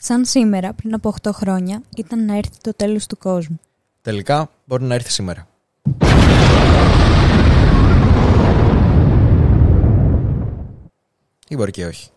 Σαν σήμερα, πριν από 8 χρόνια, ήταν να έρθει το τέλος του κόσμου. Τελικά μπορεί να έρθει σήμερα. Ή μπορεί και όχι.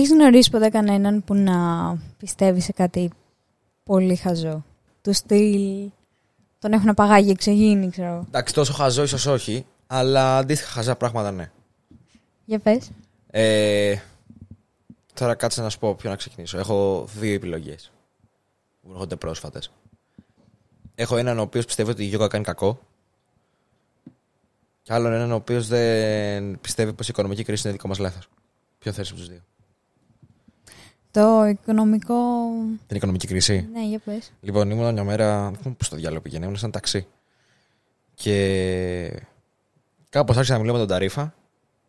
Έχεις γνωρίσει ποτέ κανέναν που να πιστεύει σε κάτι πολύ χαζό; Του στυλ, τον έχουν απαγάγει, εξεγίνει, ξέρω. Εντάξει, τόσο χαζό ίσως όχι, αλλά αντίστοιχα χαζά πράγματα ναι. Για πες. Ε, τώρα κάτσε να σου πω ποιο να ξεκινήσω. Έχω δύο επιλογές που μου έρχονται πρόσφατες. Έχω έναν ο οποίος πιστεύει ότι η γιόγκα κάνει κακό. Και άλλον έναν ο οποίος δεν πιστεύει πως η οικονομική κρίση είναι δικό μας λάθος. Ποιο θέλει από τους δύο; Το οικονομικό... Την οικονομική κρίση. Ναι, για πες. Λοιπόν, ήμουν μια μέρα. Δεν θυμάμαι πώς το διάλογο πήγαινε. Ήμουν σαν ταξί. Και κάπως άρχισα να μιλάω με τον Ταρίφα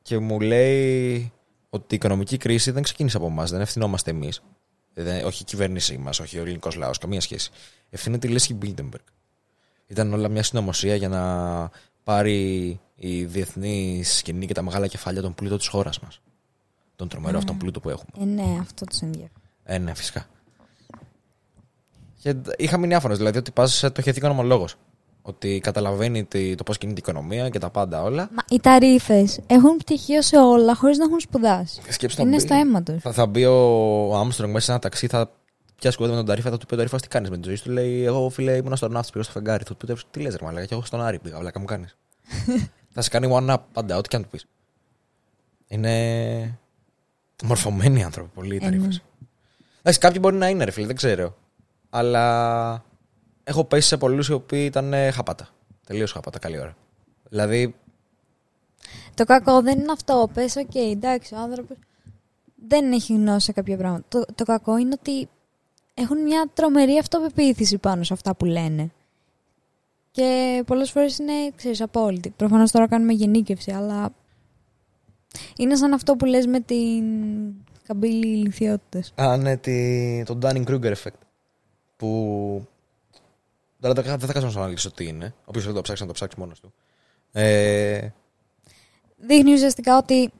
και μου λέει ότι η οικονομική κρίση δεν ξεκίνησε από εμάς. Δεν ευθυνόμαστε εμείς. Όχι η κυβέρνησή μας, όχι ο ελληνικός λαός, καμία σχέση. Ευθύνεται η Λέσχη Μπίλτεμπεργκ. Ήταν όλα μια συνωμοσία για να πάρει η διεθνή σκηνή και τα μεγάλα κεφάλια των πλούτων της χώρας μας. Τον τρομερό Ναι. αυτόν πλούτο που έχουμε. Ε, ναι, αυτό τους ενδιαφέρει. Ε, ναι, φυσικά. Και είχα μείνει άφωνος, δηλαδή ότι πας σε το χεθήκον ομολόγο. Ότι καταλαβαίνει τι- το πώς κινείται η οικονομία και τα πάντα όλα. Μα οι ταρήφε έχουν πτυχίο σε όλα χωρίς να έχουν σπουδάσει. Σκέψου να Είναι μπει- στο αίμα τους. Θα, θα μπει ο Άμστρονγκ μέσα σε ένα ταξί, θα πιάσει κουβέντα με τον Ταρίφα, θα του πει ο Ταρίφας τι κάνεις με τη ζωή σου; Του λέει: Εγώ φίλε ήμουν στον ναύτη, πήγα στο φεγγάρι. Θα του πει: Τι λες, ρε Μαλάκα, και εγώ στον Άρη πήγα, βλάκα μου κάνεις. θα σε κάνει one up πάντα, ό,τι και αν του πεις. Είναι μορφωμένοι άνθρωποι, πολύ οι Ε, ναι. Ταρίφες. Εντάξει, κάποιοι μπορεί να είναι, ρε φίλε, δεν ξέρω. Αλλά έχω πέσει σε πολλούς οι οποίοι ήταν ε, χάπατα. Τελείως χάπατα, καλή ώρα. Δηλαδή, Το κακό δεν είναι αυτό. Πες, οκ, εντάξει, ο άνθρωπος δεν έχει γνώση σε κάποια πράγματα. Το, το κακό είναι ότι έχουν μια τρομερή αυτοπεποίθηση πάνω σε αυτά που λένε. Και πολλές φορές είναι, ξέρεις, απόλυτη. Προφανώς τώρα κάνουμε γενίκευση, αλλά είναι σαν αυτό που λες με την καμπύλη ηλικιότητες. Α, ναι, τη, το Dunning-Kruger effect. Που. Τώρα δεν θα- δεν θα κάτσω να σου αναλύσω τι είναι. Όποιος θέλει να το ψάξει, να το ψάξει μόνος του. Ε, Δείχνει ουσιαστικά ότι.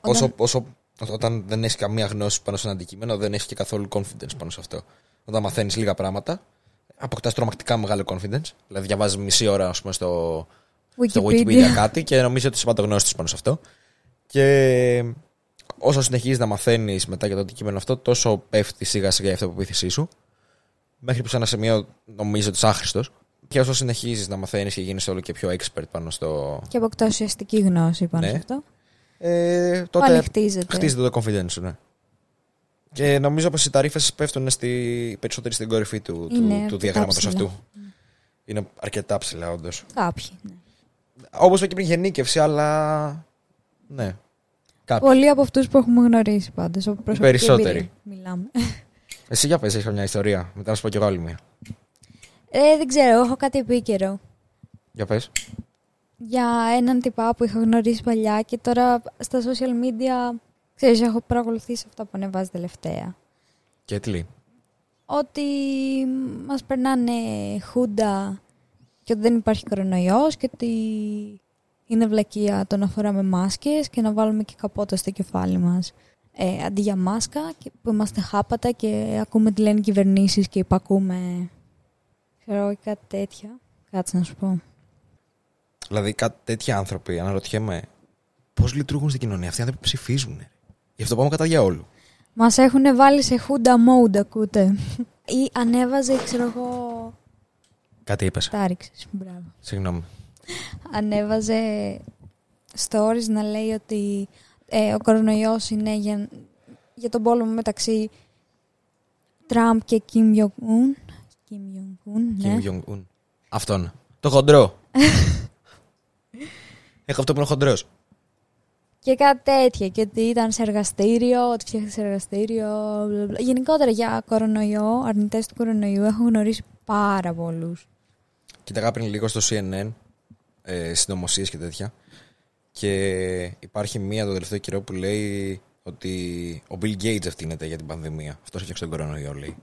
όσο, όταν- όσο, όταν δεν έχεις καμία γνώση πάνω σε ένα αντικείμενο, δεν έχεις και καθόλου confidence πάνω σε αυτό. Όταν μαθαίνεις λίγα πράγματα, αποκτάς τρομακτικά μεγάλο confidence. Δηλαδή, διαβάζεις μισή ώρα, ας πούμε, στο, στο Wikipedia κάτι και νομίζεις ότι είσαι παντογνώστης πάνω σε αυτό. Και όσο συνεχίζεις να μαθαίνεις μετά για το αντικείμενο αυτό, τόσο πέφτει σιγά σιγά η αυτοπεποίθησή σου. Μέχρι που σε ένα σημείο νομίζεις ότι είσαι άχρηστος. Και όσο συνεχίζεις να μαθαίνεις και γίνει όλο και πιο expert πάνω στο. Και αποκτάς ουσιαστική γνώση πάνω Ναι. σε αυτό. Ε, Πάλι τότε χτίζεται. χτίζεται το confidence σου, ναι. Και νομίζω πως οι ταρήφε πέφτουν στη, περισσότερο στην κορυφή του, του, Είναι του αρκετά διαγράμματος ψηλά. αυτού. Είναι αρκετά ψηλά, όντως. Κάποιοι. Ναι. Όπως είπε και πριν, γενίκευση, αλλά. Ναι. Κάποιοι. Πολλοί από αυτούς που έχουμε γνωρίσει πάντως. Από προσωπική Περισσότεροι. εμπειρία Μιλάμε. Εσύ για πες, έχεις μια ιστορία. Μετά να σου πω κι εγώ άλλη μία. Ε, δεν ξέρω, έχω κάτι επίκαιρο. Για πες. Για έναν τυπά που είχα γνωρίσει παλιά και τώρα στα social media, ξέρεις, έχω παρακολουθήσει αυτά που ανεβάζει τελευταία. Και τι λέει. Ότι μας περνάνε χούντα και ότι δεν υπάρχει κορονοϊός και ότι είναι βλακεία το να φοράμε μάσκες και να βάλουμε και καπότα στο κεφάλι μας ε, αντί για μάσκα και που είμαστε χάπατα και ακούμε τι λένε οι κυβερνήσεις και υπακούμε ξέρω εγώ, κάτι τέτοια. Κάτσε να σου πω. Δηλαδή, κάτι τέτοιοι άνθρωποι, αναρωτιέμαι, πώς λειτουργούν στην κοινωνία. Αυτοί οι άνθρωποι ψηφίζουν. ρε; Γι' αυτό πάμε κατά διαόλου. Μας έχουν βάλει σε χούντα mode, ακούτε. Ή ανέβαζε, ξέρω εγώ, Κάτι είπες. τα ρίξες, μπράβο. Συγγνώμη. Ανέβαζε stories να λέει ότι ε, ο κορονοϊός είναι για, για τον πόλεμο μεταξύ Τραμπ και Kim Jong-un. Kim Jong-un, ναι. Kim Jong-un. Αυτόν. Το χοντρό. Έχω αυτό που είναι χοντρός. Και κάτι τέτοια. Και ότι ήταν σε εργαστήριο, ότι φτιάχνει σε εργαστήριο. μπλα, μπλα. Γενικότερα για κορονοϊό, αρνητές του κορονοϊού, έχω γνωρίσει πάρα πολλούς. Κοίταγα πριν λίγο στο CNN, ε, συνωμοσίες και τέτοια. Και υπάρχει μία το τελευταίο καιρό που λέει ότι ο Bill Gates ευθύνεται για την πανδημία. Αυτός έφτιαξε τον κορονοϊό, λέει.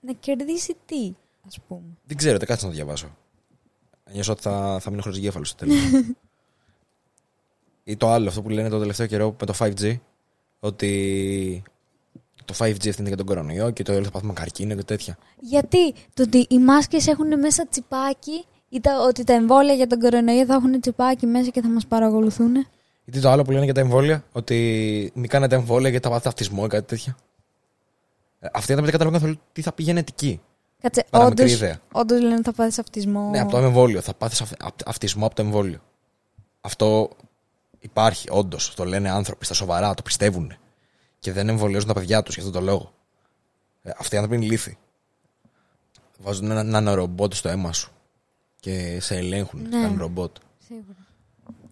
Να κερδίσει τι, ας πούμε; Δεν ξέρω, δεν κάτσε να το διαβάσω. Νιώσω ότι θα, θα μείνω χωρίς εγκέφαλο στο τέλος. Ή το άλλο, αυτό που λένε το τελευταίο καιρό με το 5G, ότι το 5G ευθύνεται για τον κορονοϊό και το άλλο θα πάθουμε καρκίνο και τέτοια. Γιατί το ότι οι μάσκες έχουν μέσα τσιπάκι ή τα, ότι τα εμβόλια για τον κορονοϊό θα έχουν τσιπάκι μέσα και θα μας παρακολουθούν. Ή το άλλο που λένε για τα εμβόλια, ότι μην κάνετε εμβόλια γιατί θα πάθετε αυτισμό ή κάτι τέτοια. Ε, Αυτοί δεν καταλαβαίνουν καθόλου τι θα πει γενετική. Κάτσε, Παραμικρή όντως, ιδέα. όντως λένε θα πάθεις αυτισμό. Ναι, από το εμβόλιο. Θα πάθεις αυτισμό από το εμβόλιο. Αυτό υπάρχει, όντως. Το λένε άνθρωποι στα σοβαρά, το πιστεύουν. Και δεν εμβολιάζουν τα παιδιά τους για αυτόν τον λόγο. Ε, αυτοί οι άνθρωποι είναι λύθοι. Βάζουν ένα νανορομπότ στο αίμα σου και σε ελέγχουν. Ναι. Κάνουν ρομπότ. Σίγουρα.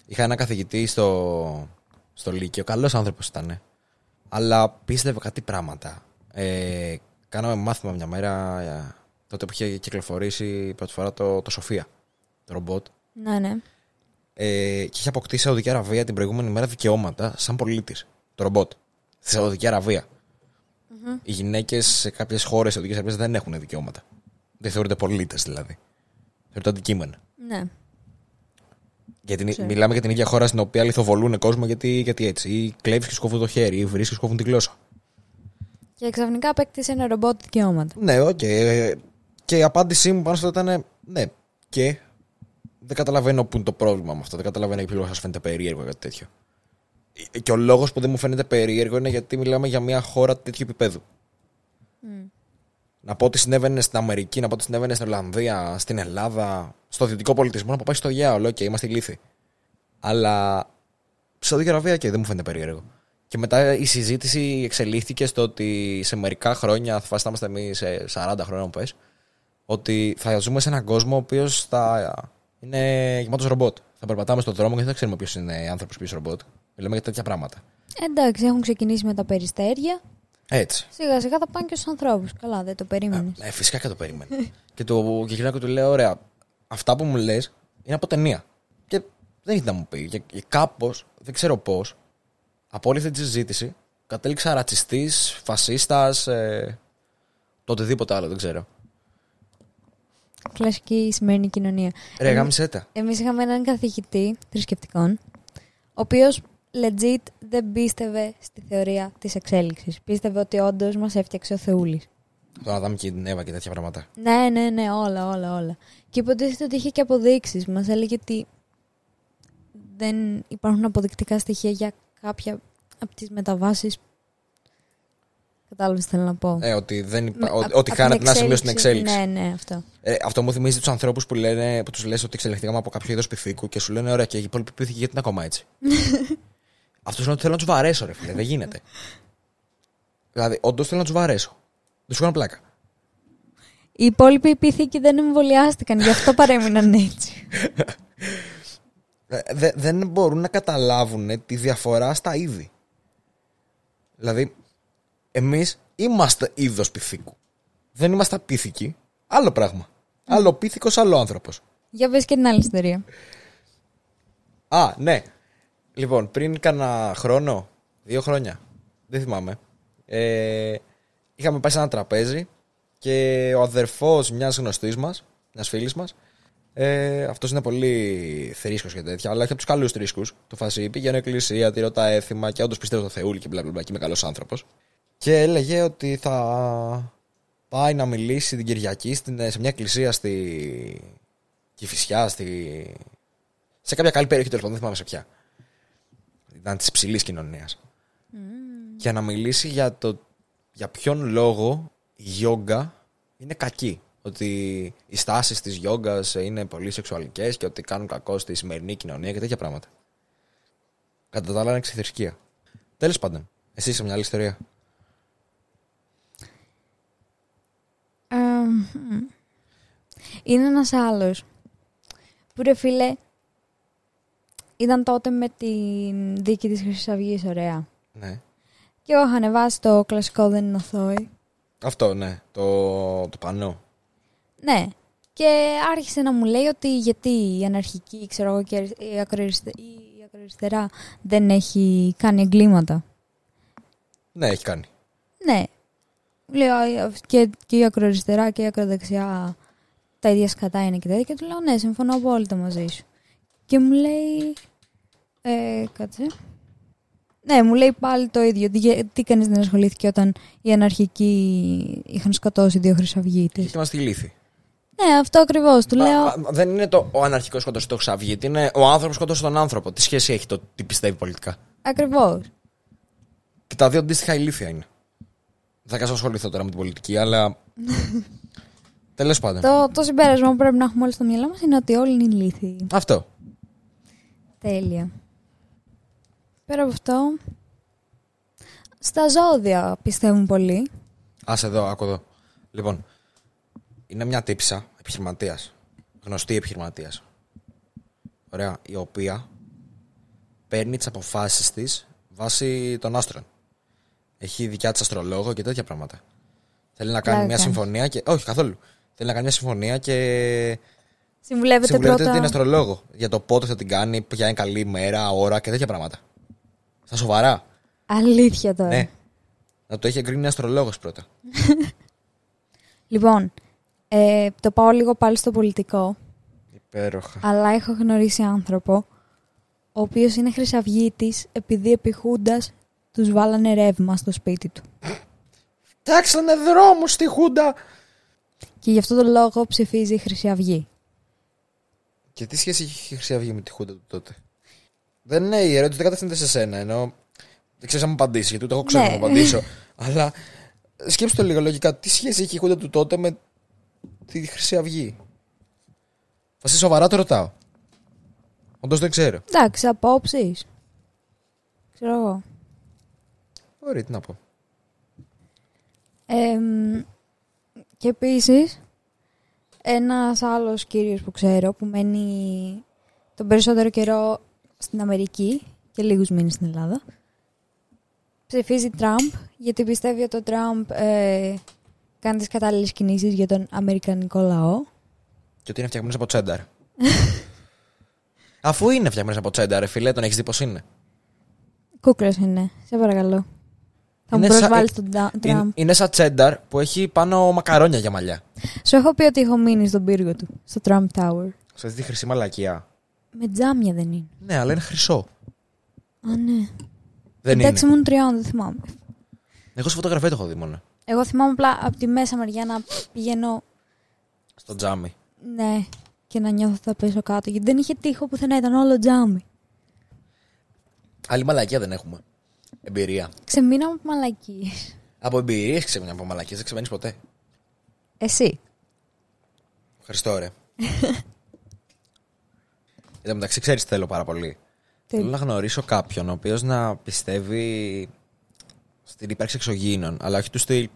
Είχα ένα καθηγητή στο, στο Λύκειο, καλός άνθρωπος ήταν. Αλλά πίστευε κάτι πράγματα. Ε, κάναμε μάθημα μια μέρα ε, τότε που είχε κυκλοφορήσει πρώτη φορά το, το Σοφία, το ρομπότ. Ναι, ναι. Ε, και είχε αποκτήσει η Σαουδική Αραβία την προηγούμενη μέρα δικαιώματα σαν πολίτης. Το ρομπότ. Στη Σαουδική Αραβία. Οι γυναίκες σε κάποιες χώρες τη Σαουδικής Αραβίας δεν έχουν δικαιώματα. Δεν θεωρούνται πολίτες δηλαδή. Θεωρούνται αντικείμενα. ναι. Γιατί Ξέρω. μιλάμε για την ίδια χώρα στην οποία λιθοβολούν κόσμο γιατί, γιατί έτσι. Ή κλέβεις και σου κόβουν το χέρι, ή βρίζεις και σου κόβουν τη γλώσσα. Και ξαφνικά απέκτησε ένα ρομπότ δικαιώματα. Ναι, οκ. Ε, Και η απάντησή μου πάνω σε αυτό ήταν ναι. Και δεν καταλαβαίνω πού είναι το πρόβλημα με αυτό. Δεν καταλαβαίνω για ποιο λόγο σας φαίνεται περίεργο ή κάτι τέτοιο. Ε, Και ο λόγος που δεν μου φαίνεται περίεργο είναι γιατί μιλάμε για μια χώρα τέτοιου επίπεδου. Να πω ότι συνέβαινε στην Αμερική, να πω ότι συνέβαινε στην Ολλανδία, στην Ελλάδα, στο δυτικό πολιτισμό, να πω πάει στο διάολο και είμαστε ηλίθιοι. Αλλά στη Σαουδική Αραβία και δεν μου φαίνεται περίεργο. Και μετά η συζήτηση εξελίχθηκε στο ότι σε μερικά χρόνια, θα είμαστε εμείς σε 40 χρόνια, μου πες, ότι θα ζούμε σε έναν κόσμο ο οποίος θα είναι γεμάτος ρομπότ. Θα περπατάμε στον δρόμο και δεν θα ξέρουμε ποιος είναι άνθρωπο, ποιο ρομπότ. Μιλάμε για τέτοια πράγματα. Εντάξει, έχουν ξεκινήσει με τα περιστέρια. Έτσι. Σιγά σιγά θα πάνε και στους ανθρώπους. Καλά, δεν το περίμενες. Ε, φυσικά και το περίμενα. και το και γυρνάω και του λέω: Ωραία, αυτά που μου λες είναι από ταινία. Και δεν είχε να μου πει. Και, και κάπως, δεν ξέρω πώς, από όλη αυτή τη συζήτηση κατέληξα ρατσιστής, φασίστας, ε, το οτιδήποτε άλλο, δεν ξέρω. Κλασική σημερινή κοινωνία. Ρε, γάμισε τα. Εμείς είχαμε έναν καθηγητή θρησκευτικών, ο οποίος legit δεν πίστευε στη θεωρία της εξέλιξης. Πίστευε ότι όντως μας έφτιαξε ο Θεούλης. Το Αδάμ και την Εύα και τέτοια πράγματα. Ναι, ναι, ναι, όλα, όλα, όλα. Και υποτίθεται ότι είχε και αποδείξεις. Μας έλεγε ότι δεν υπάρχουν αποδεικτικά στοιχεία για κάποια από τις μεταβάσεις. Κατάλαβες τι θέλω να πω. Ε, ότι, δεν υπα... Με- ότι- απ' ότι απ' χάνεται την ένα σημείο στην εξέλιξη. Ναι, ναι, αυτό. Ε, αυτό μου θυμίζει τους ανθρώπους που, λένε, που τους λες ότι εξελιχθήκαμε από κάποιο είδος πυθίκου και σου λένε: Ωραία, και η υπόλοιπη πυθίκη γιατί είναι ακόμα έτσι; Αυτός είναι ότι θέλω να του βαρέσω, ρε φίλε. Δεν γίνεται. δηλαδή, όντως θέλω να του βαρέσω. Δεν σου κάνω πλάκα. Οι υπόλοιποι πίθηκοι δεν εμβολιάστηκαν, γι' αυτό παρέμειναν έτσι. Ε, δε- δεν μπορούν να καταλάβουν τη διαφορά στα είδη. Δηλαδή, εμείς είμαστε είδος πυθίκου. Δεν είμαστε πίθηκοι. Άλλο πράγμα. Άλλο πίθηκος, άλλο άνθρωπος. Για πες και την άλλη ιστορία. Α, ναι. Λοιπόν, πριν κάνα χρόνο, δύο χρόνια, δεν θυμάμαι, ε, είχαμε πάει σε ένα τραπέζι και ο αδερφός μιας γνωστής μας, μιας φίλης μας, ε, αυτός είναι πολύ θρήσκος και τέτοια, αλλά έχει από τους καλούς θρήσκους. Το φασί πηγαίνω εκκλησία, τηρώ τα έθιμα και όντως πιστεύω στο Θεούλη και μπλα μπλα μπλα και είμαι καλός άνθρωπος. Και έλεγε ότι θα πάει να μιλήσει την Κυριακή στην, σε μια εκκλησία στη Κηφισιά, στη, σε κάποια καλή περιοχή τέλος πάντων, δεν θυμάμαι σε ποια. Ήταν της ψηλή κοινωνίας. Για να μιλήσει για το για ποιον λόγο η γιόγκα είναι κακή. Ότι οι στάσεις της γιόγκας είναι πολύ σεξουαλικές και ότι κάνουν κακό στη σημερινή κοινωνία και τέτοια πράγματα. Κατά τα άλλα είναι ξεθρησκεία. Τέλος πάντων, εσύ είσαι μια άλλη ιστορία. Ε, μ. είναι ένας άλλος που ρε φίλε ήταν τότε με την δίκη της Χρυσής Αυγής, ωραία. Ναι. Και εγώ είχα ανεβάσει το κλασικό δεν είναι αθώοι. Αυτό, ναι. Το, το πανό. Ναι. Και άρχισε να μου λέει ότι γιατί οι αναρχικοί, ξέρω εγώ, και οι ακροαριστε- οι ακροαριστερά δεν έχει κάνει εγκλήματα. Ναι, έχει κάνει. Ναι. Λέω «Α, και, και η ακροαριστερά και η ακροδεξιά τα ίδια σκατά είναι και τέτοια. Και του λέω ναι, συμφωνώ απόλυτα μαζί σου. Και μου λέει. Ε, κάτσε. Ναι, μου λέει πάλι το ίδιο. Τι, τι κανείς δεν ασχολήθηκε όταν οι αναρχικοί είχαν σκοτώσει δύο χρυσαυγίτες. Και είμαστε ηλίθιοι. Ναι, αυτό ακριβώς. Του Μα- λέω. μα- δεν είναι το ο αναρχικός σκότωσε το Χρυσαυγίτη, είναι ο άνθρωπος σκότωσε τον άνθρωπο. Τι σχέση έχει το τι πιστεύει πολιτικά; Ακριβώς. Και τα δύο αντίστοιχα ηλίθια είναι. Δεν θα κάτσω να ασχοληθώ τώρα με την πολιτική, αλλά. Τέλος πάντων. Το, το συμπέρασμα που πρέπει να έχουμε όλοι στο μυαλό μας είναι ότι όλοι είναι ηλίθιοι. Αυτό. Τέλεια. Πέρα από αυτό, στα ζώδια πιστεύουν πολύ. Άσε εδώ, άκου εδώ. Λοιπόν, είναι μια τύψα επιχειρηματίας. Γνωστή επιχειρηματίας. Ωραία. Η οποία παίρνει τις αποφάσεις της βάσει των άστρων. Έχει δικιά της αστρολόγο και τέτοια πράγματα. Θέλει να κάνει Πλάκα μια κάνεις. συμφωνία και. Όχι, καθόλου. Θέλει να κάνει μια συμφωνία και Συμβουλεύεται, συμβουλεύεται πρώτα. την αστρολόγο για το πότε θα την κάνει, ποια είναι καλή μέρα, ώρα και τέτοια πράγματα. Στα σοβαρά. Αλήθεια τώρα. Ναι. Να το έχει εγκρίνει αστρολόγος πρώτα. Λοιπόν, ε, το πάω λίγο πάλι στο πολιτικό, Υπέροχα. αλλά έχω γνωρίσει άνθρωπο ο οποίος είναι χρυσαυγίτης επειδή επί Χούντας τους βάλανε ρεύμα στο σπίτι του. Φτιάξανε δρόμους στη Χούντα. Και γι' αυτό τον λόγο ψηφίζει η Χρυσή Αυγή. Και τι σχέση έχει η Χρυσή Αυγή με τη Χούντα του τότε; Δεν είναι η ερώτηση, δεν κατευθύνεται σε σένα. Ενώ δεν ξέρεις αν μου απαντήσεις, γιατί ούτε εγώ ξέρω Ναι. να μου απαντήσω. Αλλά σκέψτε το λίγο λογικά. Τι σχέση έχει η Χούντα του τότε με τη Χρυσή Αυγή; Βασί σοβαρά το ρωτάω. Όντως δεν ξέρω. Εντάξει, απόψεις. Ξέρω εγώ. Ωραία, τι να πω. Εμ, και επίσης, ένας άλλος κύριος που ξέρω που μένει τον περισσότερο καιρό στην Αμερική και λίγους μήνες στην Ελλάδα ψηφίζει Τραμπ γιατί πιστεύει ότι ο Τραμπ ε, κάνει τις κατάλληλες κινήσεις για τον Αμερικανικό λαό. Και ότι είναι φτιαγμένος από τσένταρ. Αφού είναι φτιαγμένος από τσένταρ, ρε φίλε, τον έχεις δει πώς είναι. Κούκλος είναι, σε παρακαλώ. Θα μου Είναι σαν- προσβάλλεις τον Τρα- Είναι, Τραμπ. είναι σαν τσένταρ που έχει πάνω μακαρόνια για μαλλιά. Σου έχω πει ότι έχω μείνει στον πύργο του, στο Trump Tower. Σε αυτή τη χρυσή μαλακία. Με τζάμια δεν είναι. Ναι, αλλά είναι χρυσό. Α, ναι. Δεν Εντάξει, είναι. ήμουν τριών, δεν θυμάμαι. Εγώ σε φωτογραφία το έχω δει μόνο. Εγώ θυμάμαι απλά από τη μέσα μεριά να πηγαίνω, Στο τζάμι. ναι, και να νιώθω ότι θα πέσω κάτω. Γιατί δεν είχε τείχο πουθενά, ήταν όλο τζάμι. Άλλη μαλακία δεν έχουμε. Εμπειρία. Ξεμείναμε από μαλακίες. Από εμπειρίες ξεμείνει από μαλακίες, δεν ξεμείνει ποτέ. Εσύ. Ευχαριστώ, ρε. Εν τω μεταξύ, ξέρεις τι θέλω πάρα πολύ. Τι; Θέλω να γνωρίσω κάποιον ο οποίος να πιστεύει στην ύπαρξη εξωγήινων, αλλά όχι του στυλ.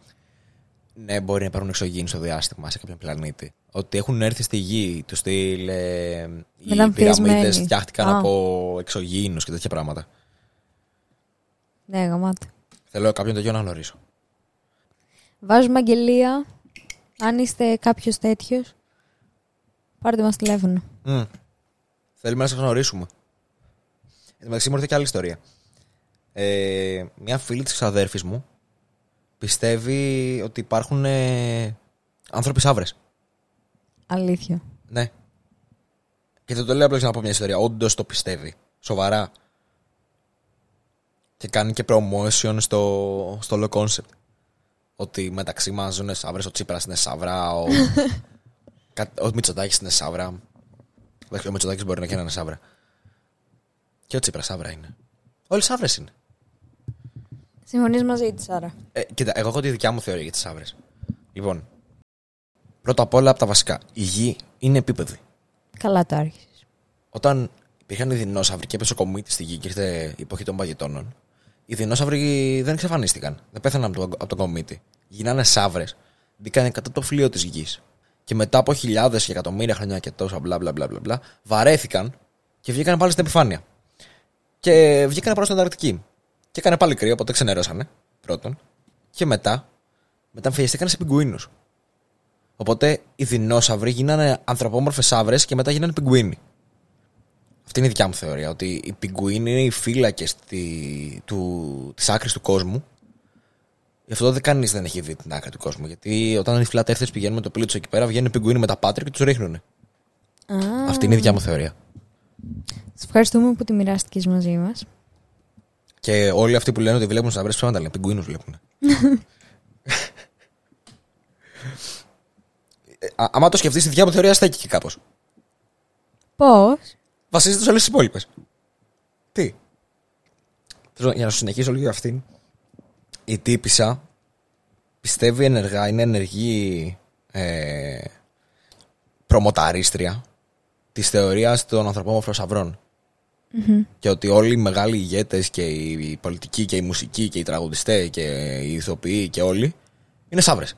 Ναι, μπορεί να υπάρχουν εξωγήινοι στο διάστημα σε κάποιον πλανήτη. Ότι έχουν έρθει στη γη, του στυλ. Ε, οι Μεταμφιεσμένοι. πυραμίδες φτιάχτηκαν Α. από εξωγήινους και τέτοια πράγματα. Ναι, γαμάτι. Θέλω κάποιον τέτοιο να γνωρίσω. Βάζουμε αγγελία. Αν είστε κάποιος τέτοιος, πάρτε μας τηλέφωνο. Μμ. Θέλουμε να σε γνωρίσουμε. Εν τω μεταξύ μου ήρθε και άλλη ιστορία. Ε, μια φίλη της ξαδέρφη μου πιστεύει ότι υπάρχουν ε, άνθρωποι σαύρες. Αλήθεια. Ναι. Και δεν το λέω απλά για να πω μια ιστορία. Όντως το πιστεύει. Σοβαρά. Και κάνει και promotion στο, στο low concept. Ότι μεταξύ μα ζουν σαύρες, ο Τσίπρας είναι σαυρά, ο, κα- ο Μητσοτάκης είναι σαυρά. Εντάξει, ο Μητσοτάκης μπορεί να και να είναι σαύρα. Και ο Τσίπρας σαύρα είναι. Όλοι σαύρες είναι. Συμφωνείς μαζί της, άρα. Ε, κοίτα, εγώ έχω τη δικιά μου θεωρία για τις άβρε. Λοιπόν, πρώτα απ' όλα από τα βασικά. Η γη είναι επίπεδη. Καλά το άρχισες. Όταν υπήρχαν οι δεινόσαυροι και έπεσε ο κομίτη στη γη και ήρθε η εποχή των παγετώνων, οι δεινόσαυροι δεν εξαφανίστηκαν. Δεν πέθαναν από τον, από τον κομίτη. Γίνανε σαύρες. Μπήκαν κατά το φλοιό της γης. Και μετά από χιλιάδες και εκατομμύρια χρόνια και τόσα μπλα μπλα μπλα μπλα, μπλα βαρέθηκαν και βγήκαν πάλι στην επιφάνεια. Και βγήκαν προ την Ανταρκτική. Και έκανε πάλι κρύο, οπότε ξενερώσανε. Πρώτον. Και μετά μεταμφιεστήκαν σε πιγκουίνους. Οπότε οι δεινόσαυροι γίνανε ανθρωπόμορφες άβρε και μετά γίνανε πιγκουίνοι. Αυτή είναι η δικιά μου θεωρία. Ότι οι πιγκουίνοι είναι οι φύλακες τη άκρης του κόσμου. Γι' αυτό δεν κανείς δεν έχει δει την άκρη του κόσμου. Γιατί όταν οι φλατέρθε πηγαίνουν με το πλοίο τους εκεί πέρα, βγαίνουν οι πιγκουίνοι με τα πάτρια και τους ρίχνουν. Αυτή είναι η δικιά μου θεωρία. Σας ευχαριστούμε που τη μοιράστηκες μαζί μας. Και όλοι αυτοί που λένε ότι βλέπουν στα ψέματα λένε πιγκουίνους βλέπουν. Ε, άμα το σκεφτείς, η δικιά μου θεωρία στέκει και κάπως. Πώς; Βασίζεται σε όλες τις υπόλοιπες. Τι; Για να σου συνεχίσω λίγο αυτήν. Η τύπησα πιστεύει ενεργά, είναι ενεργή ε, προμοταρίστρια της θεωρίας των ανθρωπόμορφων σαυρών. Mm-hmm. Και ότι όλοι οι μεγάλοι ηγέτες και οι πολιτικοί και οι μουσικοί και οι τραγουδιστές και οι ηθοποιοί και όλοι είναι σαύρες.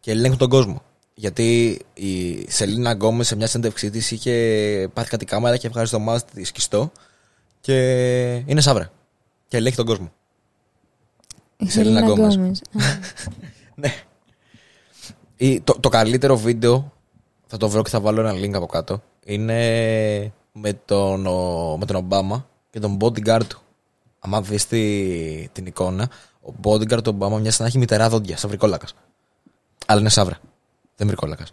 Και ελέγχουν τον κόσμο. Γιατί η Σελίνα Γκόμες σε μια συνέντευξή της είχε πάθει κάτι κάμερα και βγάζει το μάτι της σκιστό και είναι σαύρα. Και ελέγχει τον κόσμο. Η Σελίνα Γκόμες. ναι. το, το καλύτερο βίντεο θα το βρω και θα βάλω ένα link από κάτω. Είναι με τον, με τον Ομπάμα και τον bodyguard του. Αν δεις την εικόνα, ο bodyguard του Ομπάμα μοιάζει να έχει μητερά δόντια, σαν βρικόλακα. Αλλά είναι σαύρα. Δεν βρικόλακας.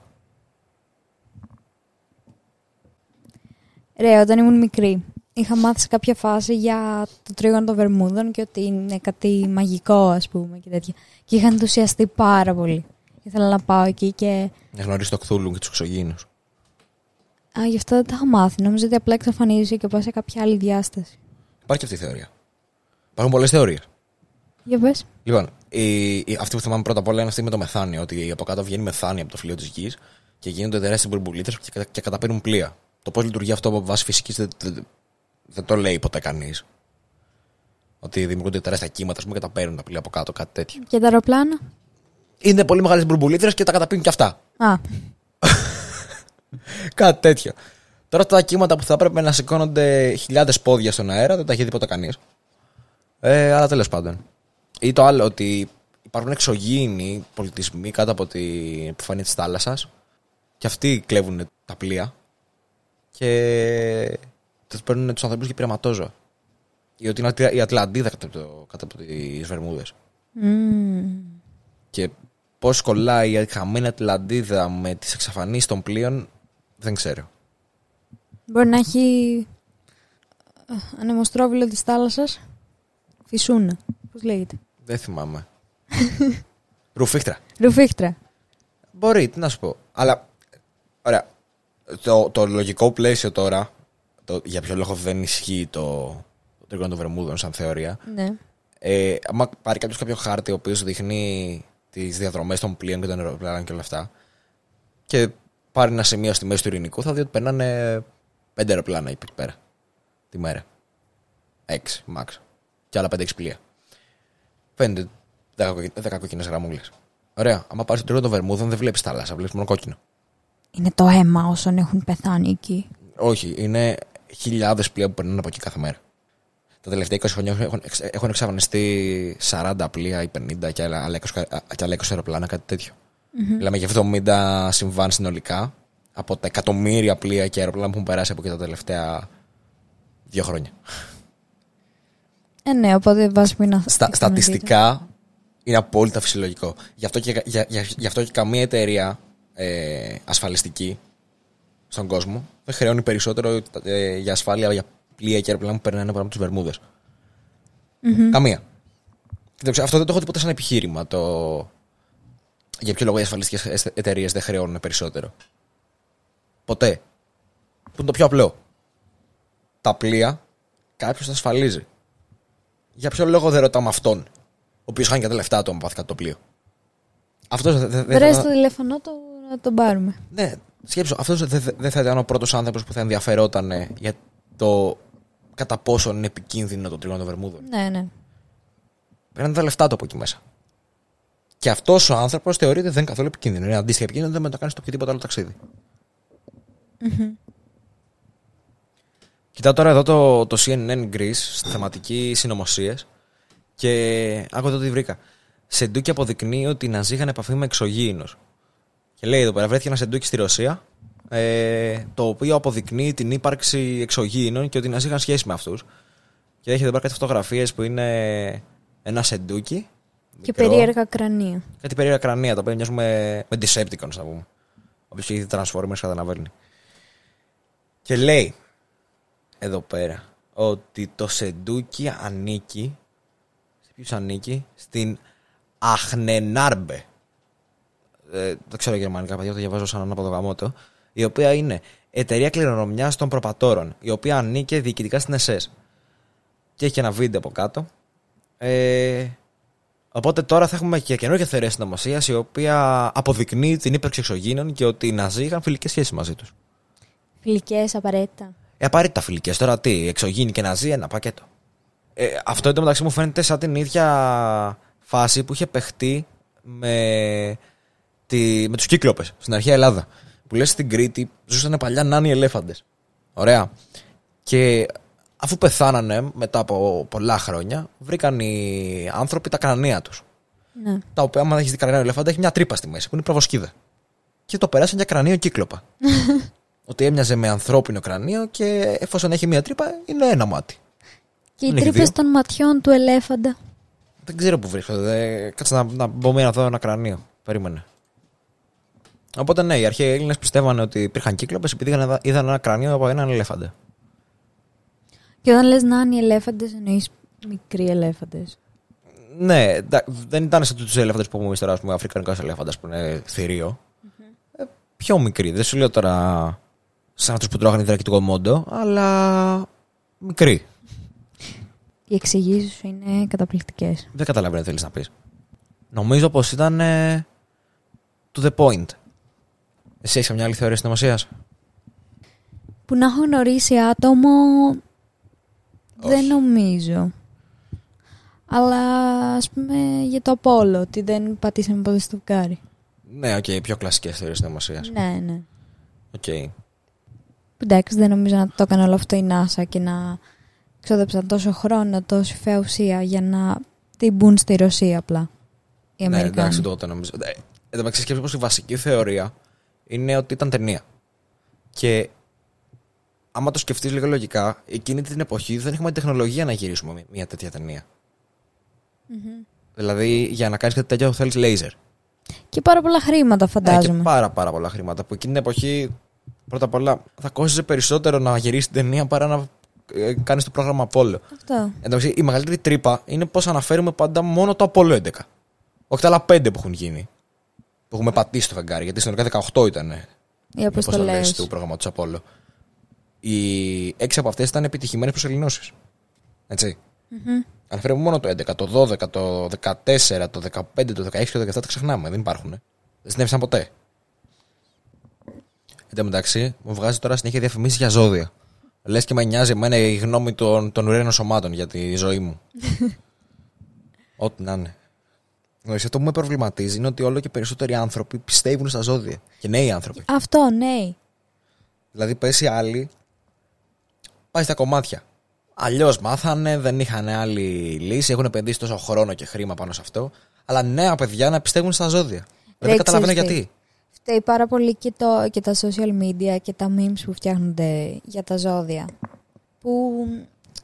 Ρε, όταν ήμουν μικρή, είχα μάθει σε κάποια φάση για το τρίγωνο των Βερμούδων και ότι είναι κάτι μαγικό, ας πούμε, και τέτοια. Και είχα ενθουσιαστεί πάρα πολύ. Ήθελα να πάω εκεί και. Να γνωρίσεις το Κθούλου και τους εξωγήινους. Α, γι' αυτό δεν τα είχα μάθει. Νομίζω ότι απλά εξαφανίζεσαι και πάει σε κάποια άλλη διάσταση. Υπάρχει αυτή η θεωρία. Υπάρχουν πολλές θεωρίες. Για πες. Λοιπόν, η, η, αυτή που θυμάμαι πρώτα απ' όλα είναι αυτή με το μεθάνιο. Ότι από κάτω βγαίνει μεθάνιο από το φλοιό της γης και γίνονται τεράστιε μπουρμπουλίτρε και, και καταπίνουν πλοία. Το πώς λειτουργεί αυτό από βάση φυσικής δεν, δεν, δεν, το λέει ποτέ κανείς. Ότι δημιουργούνται τεράστια κύματα πούμε, και τα παίρνουν τα πλοία από κάτω, κάτι τέτοιο. Και τα αεροπλάνα; Είναι πολύ μεγάλες μπουρμπουλίτρες και τα καταπίνουν και αυτά. Α. Κάτι τέτοιο. Τώρα τα κύματα που θα έπρεπε να σηκώνονται χιλιάδες πόδια στον αέρα δεν τα έχει τίποτα κανείς. Ε, αλλά τέλος πάντων. Ή το άλλο ότι υπάρχουν εξωγήινοι πολιτισμοί κάτω από την επιφάνεια της θάλασσας και αυτοί κλέβουν τα πλοία και τους παίρνουν τους ανθρώπους για πειραματόζωα. Ή ότι είναι η Ατλαντίδα κάτω από, κάτω από τις Βερμούδες. Mm. Και πώς κολλάει η χαμένη Ατλαντίδα με τις εξαφανίσεις των πλοίων δεν ξέρω. Μπορεί να έχει ε, ανεμοστρόβιλο της θάλασσας. Φυσούνα. Πώς λέγεται; Δεν θυμάμαι. Ρουφίχτρα. Ρουφίχτρα. Μπορεί, τι να σου πω. Αλλά, ωραία. Το, το λογικό πλαίσιο τώρα, το, για ποιο λόγο δεν ισχύει το, το τρίγωνο των Βερμούδων σαν θεωρία. Ναι. Ε, άμα πάρει κάποιος κάποιο χάρτη ο οποίος δείχνει τις διαδρομές των πλοίων και των αεροπλάνων και όλα αυτά. Και πάρει ένα σημείο στη μέση του ειρηνικού, θα δει ότι περνάνε πέντε αεροπλάνα εκεί πέρα τη μέρα. Έξι, max. Και άλλα πέντε πλοία. Πέντε, δέκα κόκκινε γραμμούλες. Ωραία. Αν πάρεις το τρίτο των Βερμούδων, δεν βλέπεις θάλασσα, βλέπεις μόνο κόκκινο. Είναι το αίμα όσων έχουν πεθάνει εκεί. Όχι, είναι χιλιάδες πλοία που περνάνε από εκεί κάθε μέρα. Τα τελευταία 20 χρόνια έχουν, έχουν εξαφανιστεί 40 πλοία ή 50 και άλλα, άλλα 20, και άλλα 20 αεροπλάνα, κάτι τέτοιο. Mm-hmm. Μιλάμε για 70 συμβάν συνολικά από τα εκατομμύρια πλοία και αεροπλάνα που έχουν περάσει από εκεί τα τελευταία δύο χρόνια. Ε, ναι, οπότε βάζει να. Στα, στατιστικά είναι απόλυτα φυσιολογικό. Γι' αυτό και, για, για, γι αυτό και καμία εταιρεία ε, ασφαλιστική στον κόσμο δεν χρεώνει περισσότερο ε, για ασφάλεια για πλοία και αεροπλάνα που περνάνε από του Βερμούδες. Mm-hmm. Καμία. Αυτό δεν το έχω τίποτα σαν επιχείρημα. Το, για ποιο λόγο οι ασφαλιστικές εταιρείες δεν χρεώνουν περισσότερο. Ποτέ. Που είναι το πιο απλό. Τα πλοία κάποιος τα ασφαλίζει. Για ποιο λόγο δεν ρωτάμε αυτόν, ο οποίος χάνει και τα λεφτά του, αν πάθει κάτι το πλοίο; Αυτός δεν θα. Βρες το τηλέφωνο το, να τον πάρουμε. Ναι, σκέψω. Αυτός δεν θα ήταν ο πρώτος άνθρωπος που θα ενδιαφερόταν για το κατά πόσο είναι επικίνδυνο το τρίγωνο των Βερμούδων. Ναι, ναι. Παίρνουν τα λεφτά του από εκεί μέσα. Και αυτός ο άνθρωπος θεωρείται δεν είναι καθόλου επικίνδυνο. Είναι αντίστοιχα επικίνδυνο, δεν με το κάνεις στο οποιοδήποτε άλλο ταξίδι. Mm-hmm. Κοιτάω τώρα εδώ το, το CNN Greece στη θεματική συνωμοσίες και άκου εδώ τι βρήκα. Σεντούκι αποδεικνύει ότι οι Ναζί είχαν επαφή με εξωγήινους. Και λέει εδώ πέρα, βρέθηκε ένα σεντούκι στη Ρωσία ε, το οποίο αποδεικνύει την ύπαρξη εξωγήινων και ότι να είχαν σχέση με αυτούς. Και έχετε εδώ κάτι φωτογραφίες που είναι ένα σεντούκι. Και περίεργα κρανία. Κάτι περίεργα κρανία, τα οποία μοιάζουν με, με Decepticons, να πούμε. Όποιος έχει δει Transformers καταλαβαίνει. Και λέει εδώ πέρα ότι το σεντούκι ανήκει. Σε ποιους ανήκει, στην Αχνενάρμπε. Ε, δεν ξέρω γερμανικά, παιδιά, το διαβάζω σαν ανάποδο γαμότο. Η οποία είναι εταιρεία κληρονομιάς των προπατόρων, η οποία ανήκει διοικητικά στην ΕΣΕΣ. Και έχει ένα βίντεο από κάτω. Ε, οπότε τώρα θα έχουμε και καινούργια θεωρία συνωμοσίας η οποία αποδεικνύει την ύπαρξη εξωγήνων και ότι οι Ναζί είχαν φιλικές σχέσεις μαζί τους. Φιλικές, απαραίτητα. Ε, απαραίτητα φιλικές. Τώρα τι, εξωγήινοι και Ναζί, ένα πακέτο. Ε, αυτό μεταξύ μου φαίνεται σαν την ίδια φάση που είχε παιχτεί με, τη, με τους κύκλοπες στην αρχαία Ελλάδα. Που λες στην Κρήτη ζούσαν παλιά νάνοι ελέφαντες. Ωραία. Και αφού πεθάνανε μετά από πολλά χρόνια, βρήκαν οι άνθρωποι τα κρανία τους. Ναι. Τα οποία, άμα έχεις δει κρανίο ελέφαντα, έχει μια τρύπα στη μέση που είναι προβοσκίδα. Και το περάσαν για κρανίο κύκλοπα. Ότι έμοιαζε με ανθρώπινο κρανίο και εφόσον έχει μια τρύπα, είναι ένα μάτι. Και οι Δεν έχει τρύπες δύο. των ματιών του ελέφαντα. Δεν ξέρω που βρίσκονται. Ε, Κάτσε να, να μπω μία να δω ένα κρανίο. Περίμενε. Οπότε ναι, οι αρχαίοι Έλληνες πιστεύανε ότι υπήρχαν κύκλοπες επειδή είδαν, είδαν ένα κρανίο από έναν ελέφαντα. Και όταν λες να είναι οι ελέφαντες, εννοείς μικροί ελέφαντες. Ναι, εντά- δεν ήταν σαν τους ελέφαντες που έχουμε εμείς τώρα, ας πούμε, αφρικανικό ελέφαντα που είναι θηρίο. Ε, πιο μικρή. Δεν σου λέω τώρα σαν αυτού που τρώγανε υδράκι του κομμόντο, αλλά μικρή. Οι εξηγήσεις σου είναι καταπληκτικές. Δεν καταλαβαίνω τι θέλεις να πεις. Νομίζω πως ήταν. ε, to the point. Εσύ έχεις μια άλλη θεωρία συνωμοσίας; Που να έχω γνωρίσει άτομο, δεν Όχι. νομίζω. Αλλά ας πούμε για το Απόλλω, ότι δεν πατήσαμε ποτέ στο φουκάρι. Ναι, οκ, πιο κλασικές θεωρίες συνωμοσίας. Ναι. Ναι, ναι. Οκ. Που Εντάξει, δεν νομίζω να το έκανε όλο αυτό η NASA και να ξόδεψαν τόσο χρόνο, τόση φαιά ουσία για να την πουν στη Ρωσία απλά. Οι Ναι, Αμερικάνοι. εντάξει, τότε νομίζω. Ε, Εν τω μεταξύ, σκέψου πως η βασική θεωρία είναι ότι ήταν ταινία. Και άμα το σκεφτείς λίγο λογικά, εκείνη την εποχή δεν είχαμε τεχνολογία να γυρίσουμε μια- μια τέτοια ταινία. Μμμ. Δηλαδή, για να κάνεις κάτι τέτοιο θέλεις λέιζερ. Και πάρα πολλά χρήματα Ναι, φαντάζομαι. και πάρα, πάρα πολλά χρήματα. Που εκείνη την εποχή, πρώτα απ' όλα, θα κόστιζε περισσότερο να γυρίσει την ταινία παρά να κάνεις το πρόγραμμα Apollo. Αυτό. Εν τω μεταξύ, η μεγαλύτερη τρύπα είναι πώς αναφέρουμε πάντα μόνο το Apollo 11. Όχι τα άλλα 5 που έχουν γίνει. Που έχουμε πατήσει στο φεγγάρι. Γιατί συνολικά 18 ήταν Οι οι αποστολέ. αποστολέ του προγραμματό Apollo. Οι 6 από αυτές ήταν επιτυχημένες προσελεινώσει. Έτσι. Αναφέρουμε μόνο το 11, το 12, το 14, το 15, το 16 και το 17 τα ξεχνάμε. Δεν υπάρχουν. Δεν συνέβησαν ποτέ. Εν τω μεταξύ, μου βγάζει τώρα συνέχεια διαφημίσεις για ζώδια. Λες και με νοιάζει εμένα η γνώμη των, των ουραίνων σωμάτων για τη ζωή μου. Ό,τι να είναι. Γνωρίζεις, αυτό που με προβληματίζει είναι ότι όλο και περισσότεροι άνθρωποι πιστεύουν στα ζώδια. Και νέοι άνθρωποι. Αυτό, ναι. Δηλαδή, πέσει άλλοι, πάει στα κομμάτια. Αλλιώς μάθανε, δεν είχαν άλλη λύση, έχουν επενδύσει τόσο χρόνο και χρήμα πάνω σε αυτό. Αλλά νέα παιδιά να πιστεύουν στα ζώδια. Ρε, δεν καταλαβαίνω ξέρεις τι. γιατί. Φταίει πάρα πολύ και, το, και τα social media και τα memes που φτιάχνονται για τα ζώδια. Που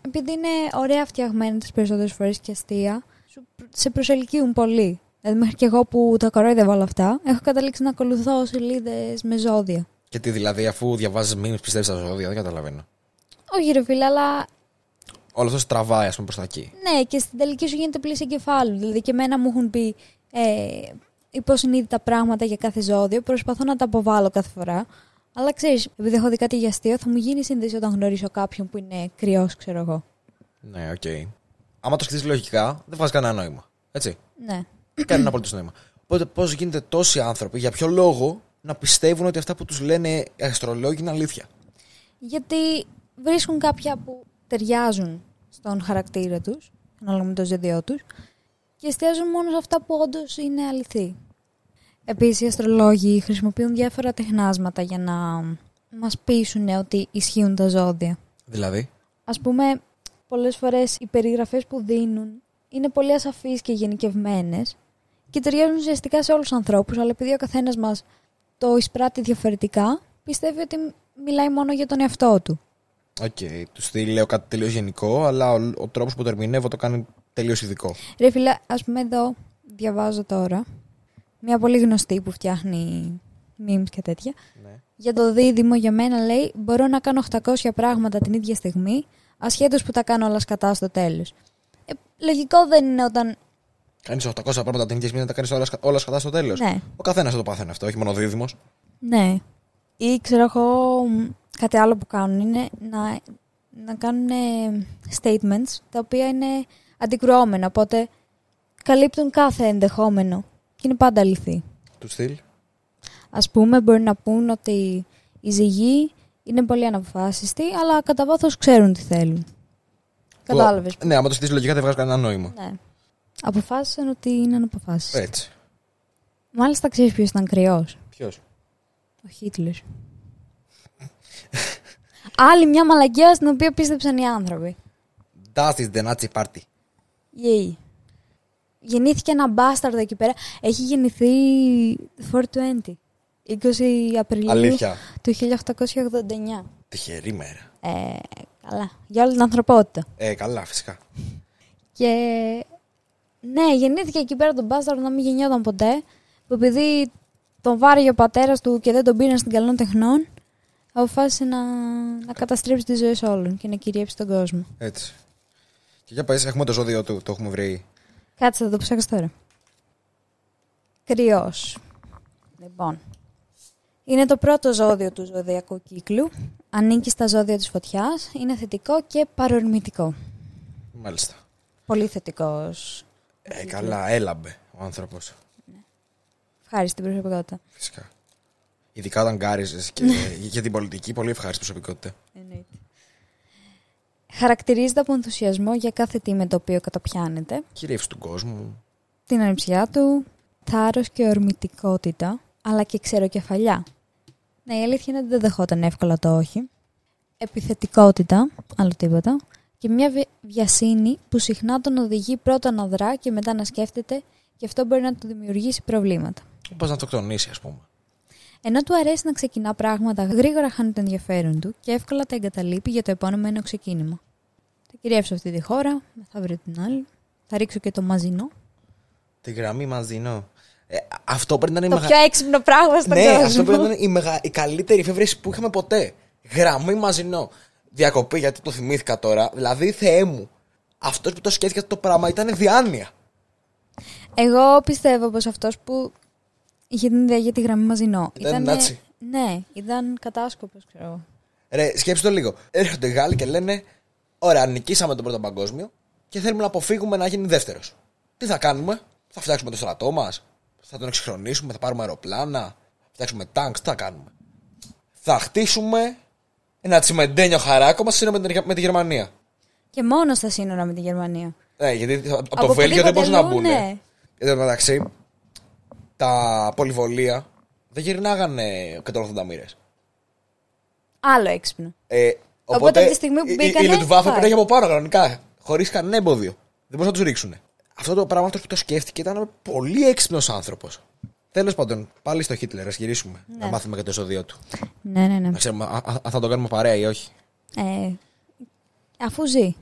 επειδή είναι ωραία φτιαγμένα τις περισσότερες φορές και αστεία, σου- σε προσελκύουν πολύ. Δηλαδή μέχρι και εγώ που τα κορόιδευα όλα αυτά, έχω καταλήξει να ακολουθώ σελίδες με ζώδια. Γιατί δηλαδή, αφού διαβάζεις μήνυμα πιστεύεις στα ζώδια, δεν καταλαβαίνω. Όχι ρε φίλε, αλλά Όλο αυτό τραβάει, ας πούμε, προς τα εκεί. ναι, και στην τελική σου γίνεται πλύση εγκεφάλου. Δηλαδή και εμένα μου έχουν πει ε, υποσυνείδητα πράγματα για κάθε ζώδιο. Προσπαθώ να τα αποβάλω κάθε φορά. Αλλά ξέρεις, επειδή έχω δει κάτι για αστείο, θα μου γίνει σύνδεση όταν γνωρίσω κάποιον που είναι κριός, ξέρω εγώ. Ναι, οκ. Άμα το σκεφτείς λογικά, δεν βγάζει κανένα νόημα. Έτσι. Ναι. Κανένα απολύτως νόημα. Οπότε, πώς γίνεται τόσοι άνθρωποι, για ποιο λόγο να πιστεύουν ότι αυτά που τους λένε οι αστρολόγοι είναι αλήθεια; Γιατί βρίσκουν κάποια που ταιριάζουν στον χαρακτήρα τους, ανάλογα με το ζώδιό τους, και εστιάζουν μόνο σε αυτά που όντως είναι αληθή. Επίσης, οι αστρολόγοι χρησιμοποιούν διάφορα τεχνάσματα για να μας πείσουν ότι ισχύουν τα ζώδια. Δηλαδή; Ας πούμε, πολλές φορές οι περιγραφές που δίνουν είναι πολύ ασαφείς και γενικευμένες και ταιριάζουν ουσιαστικά σε όλους τους ανθρώπους, αλλά επειδή ο καθένας μας το εισπράττει διαφορετικά, πιστεύει ότι μιλάει μόνο για τον εαυτό του. Οκ, του στυλ λέω κάτι τελείως γενικό, αλλά ο, ο τρόπος που το ερμηνεύω το κάνει τελείως ειδικό. Ρε φίλε, ας πούμε εδώ διαβάζω τώρα μια πολύ γνωστή που φτιάχνει memes και τέτοια. Ναι. Για το δίδυμο για μένα λέει μπορώ να κάνω 800 πράγματα την ίδια στιγμή ασχέτως που τα κάνω όλα σκατά στο τέλος. Ε, λογικό δεν είναι όταν... Κάνεις 800 πράγματα την ίδια στιγμή να τα κάνεις όλα, σκα- όλα σκατά στο τέλος. Ναι, Ο καθένας θα το πάθαινε αυτό, όχι μόνο ο δίδυμος. ναι. Ή ξέρω εγώ μ, κάτι άλλο που κάνουν είναι να, να κάνουν ε, statements τα οποία είναι αντικρουόμενα οπότε καλύπτουν κάθε ενδεχόμενο και είναι πάντα αληθή. Του στυλ. Ας πούμε μπορεί να πούν ότι οι ζυγοί είναι πολύ αναποφάσιστοι αλλά κατά βάθος ξέρουν τι θέλουν. Κατάλαβες. Ναι, άμα το στήσει λογικά δεν βγάζει κανένα νόημα. Ναι. Αποφάσισαν ότι είναι αναποφάσιστοι. Έτσι. Μάλιστα ξέρεις ποιος ήταν κρυός; Ποιος; Ο Χίτλερ. Άλλη μια μαλακία στην οποία πίστεψαν οι άνθρωποι. Das ist the Nazi Party; Yay. Γεννήθηκε ένα μπάσταρδο εκεί πέρα. Έχει γεννηθεί 420. 20 Απριλίου Αλήθεια. του 1889. Τυχερή μέρα. Ε, καλά. Για όλη την ανθρωπότητα. Ε, καλά, φυσικά. Και ναι, γεννήθηκε εκεί πέρα τον μπάσταρδο να μην γεννιόταν ποτέ. Που επειδή τον βάρεγε ο πατέρας του και δεν τον πήραν στην καλών τεχνών, αποφάσισε να, να καταστρέψει τι ζωέ όλων και να κυριεύσει τον κόσμο. Έτσι. Και για πες, έχουμε το ζώδιο του, το έχουμε βρει. Κάτσε, θα το ψάξω τώρα. Κρυός. Λοιπόν. Είναι το πρώτο ζώδιο του ζωδιακού κύκλου. Ανήκει στα ζώδια της φωτιάς. Είναι θετικό και παρορμητικό. Μάλιστα. Πολύ θετικός. Ε, καλά, έλαμπε ο άνθρωπος. Ευχάριστη προσωπικότητα. Φυσικά. Ειδικά όταν γκάριζες και για την πολιτική, πολύ ευχάριστη προσωπικότητα. Εννοείται. Χαρακτηρίζεται από ενθουσιασμό για κάθε τι με το οποίο καταπιάνεται, Κυρίευση του κόσμου. την ανεψιά του, θάρρος και ορμητικότητα, αλλά και ξεροκεφαλιά. Ναι, η αλήθεια είναι ότι δεν δεχόταν εύκολα το όχι. Επιθετικότητα, άλλο τίποτα, και μια βι- βιασύνη που συχνά τον οδηγεί πρώτα να δρά και μετά να σκέφτεται και αυτό μπορεί να του δημιουργήσει προβλήματα. Όπω να το κτονίσει, ας πούμε. Ενώ του αρέσει να ξεκινά πράγματα, γρήγορα χάνει το ενδιαφέρον του και εύκολα τα εγκαταλείπει για το επόμενο ένα ξεκίνημα. Θα κυριεύσω αυτή τη χώρα, θα βρω την άλλη. Θα ρίξω και το μαζινό. Τη γραμμή μαζινό. Ε, αυτό πρέπει να είναι η Το μεγα... πιο έξυπνο πράγμα στον Ναι, κόσμο. αυτό πρέπει να είναι η, μεγα... η καλύτερη εφεύρεση που είχαμε ποτέ. Γραμμή μαζινό. Διακοπή, γιατί το θυμήθηκα τώρα. Δηλαδή, Θεέ μου, αυτός που το σκέφτηκε αυτό το πράγμα ήταν διάνοια. Εγώ πιστεύω πως αυτός που είχε την ιδέα για τη γραμμή μαζινό. Ήταν Νάτσι. Ναι, ήταν κατάσκοπος, ξέρω. εγώ. Ρε, σκέψτε το λίγο. Έρχονται οι Γάλλοι και λένε: Ωραία, νικήσαμε τον πρώτο παγκόσμιο και θέλουμε να αποφύγουμε να γίνει δεύτερος. Τι θα κάνουμε, θα φτιάξουμε το στρατό μας, θα τον εξυγχρονίσουμε, θα πάρουμε αεροπλάνα, θα φτιάξουμε τάγκς, τι θα κάνουμε; Θα χτίσουμε ένα τσιμεντένιο χαράκο μας σύνομα με την- με τη Γερμανία. Και μόνο στα σύνορα με τη Γερμανία. Ναι, γιατί από το Από Βέλγιο δεν μπορούσαν να οπουδήποτε μπουν. αλλού, ναι. Εν τω μεταξύ, τα πολυβολία δεν γυρνάγανε 180 μοίρες. Άλλο έξυπνο. Ε, Οπότε οπότε, από τη στιγμή που η- η- μπήκανε, Η Λουντουβάφε πάει. πρέπει από πάνω κανονικά. Χωρίς κανένα εμπόδιο. Δεν μπορούσαν να τους ρίξουν. Αυτό το πράγμα αυτός που το σκέφτηκε ήταν πολύ έξυπνος άνθρωπος. Τέλος πάντων, πάλι στο Χίτλερ, ας γυρίσουμε. Ναι. Να μάθουμε και το ζώδιο του. Ναι, ναι, ναι. Να ξέρουμε α- α- αν θα το κάνουμε παρέα ή όχι. Ε, αφού ζει.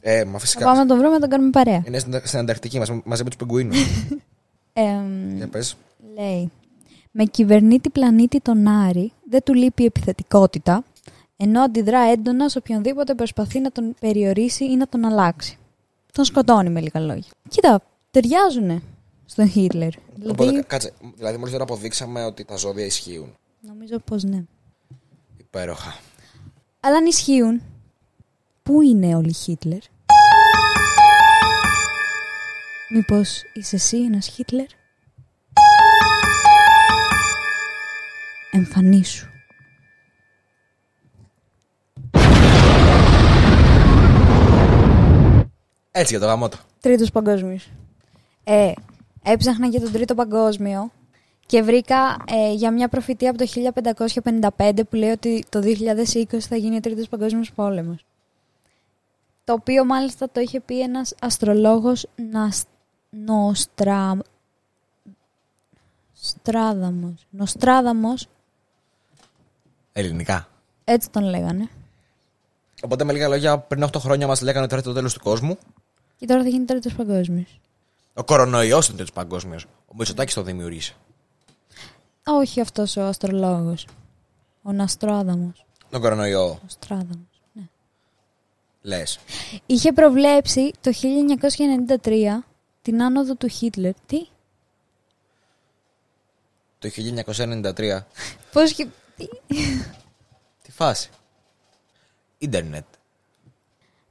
Ε, μα Θα φυσικά. πάμε να τον βρούμε να τον κάνουμε παρέα. Είναι στην, στην Ανταρκτική μας, μαζί με τους πιγκουίνου. Ε, Για πες. λέει, με κυβερνήτη πλανήτη τον Άρη δεν του λείπει η επιθετικότητα, ενώ αντιδρά έντονα σε οποιονδήποτε προσπαθεί να τον περιορίσει ή να τον αλλάξει. Τον σκοτώνει με λίγα λόγια. Κοίτα, ταιριάζουνε στον Χίτλερ. Οπότε, Δηλαδή, κάτσε. Δηλαδή, μόλις τώρα αποδείξαμε ότι τα ζώδια ισχύουν. νομίζω πως ναι. Υπέροχα. Αλλά αν ισχύουν, πού είναι όλοι οι Χίτλερ; Μήπως είσαι εσύ ένας Χίτλερ; Εμφανίσου. Έτσι για το γαμότο. Τρίτος παγκόσμιος. Ε, έψαχνα για τον τρίτο παγκόσμιο και βρήκα ε, για μια προφητεία από το 1555 που λέει ότι το 2020 θα γίνει ο τρίτος παγκόσμιος πόλεμος. Το οποίο μάλιστα το είχε πει ένας αστρολόγος Νας... Νοστρα... Στράδαμος. Νοστράδαμος Ελληνικά. Έτσι τον λέγανε. Οπότε με λίγα λόγια, πριν 8 χρόνια μας λέγανε ότι θα έρθει το τέλος του κόσμου. Και τώρα θα γίνει τρίτο παγκόσμιος. Ο κορονοϊός είναι τρίτο παγκόσμιος. Ο Μητσοτάκης το δημιούργησε. Όχι αυτός ο αστρολόγος. Ο Ναστρόδαμο. Τον κορονοϊό. Ο Στράδαμο. Ναι. Λες. Είχε προβλέψει το 1993 την άνοδο του Χίτλερ. Τι; Το 1993. Πώς και. Τι; Τι φάση; Ίντερνετ.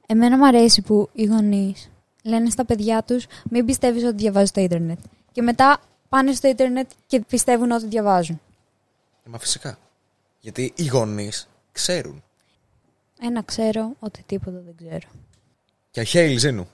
Εμένα μου αρέσει που οι γονείς λένε στα παιδιά τους μην πιστεύεις ότι διαβάζεις το Ιντερνετ. Και μετά πάνε στο Ιντερνετ και πιστεύουν ότι διαβάζουν. Ε, Μα φυσικά. Γιατί οι γονείς ξέρουν. Ένα ξέρω ότι τίποτα δεν ξέρω. Και χέιλ ζήνου.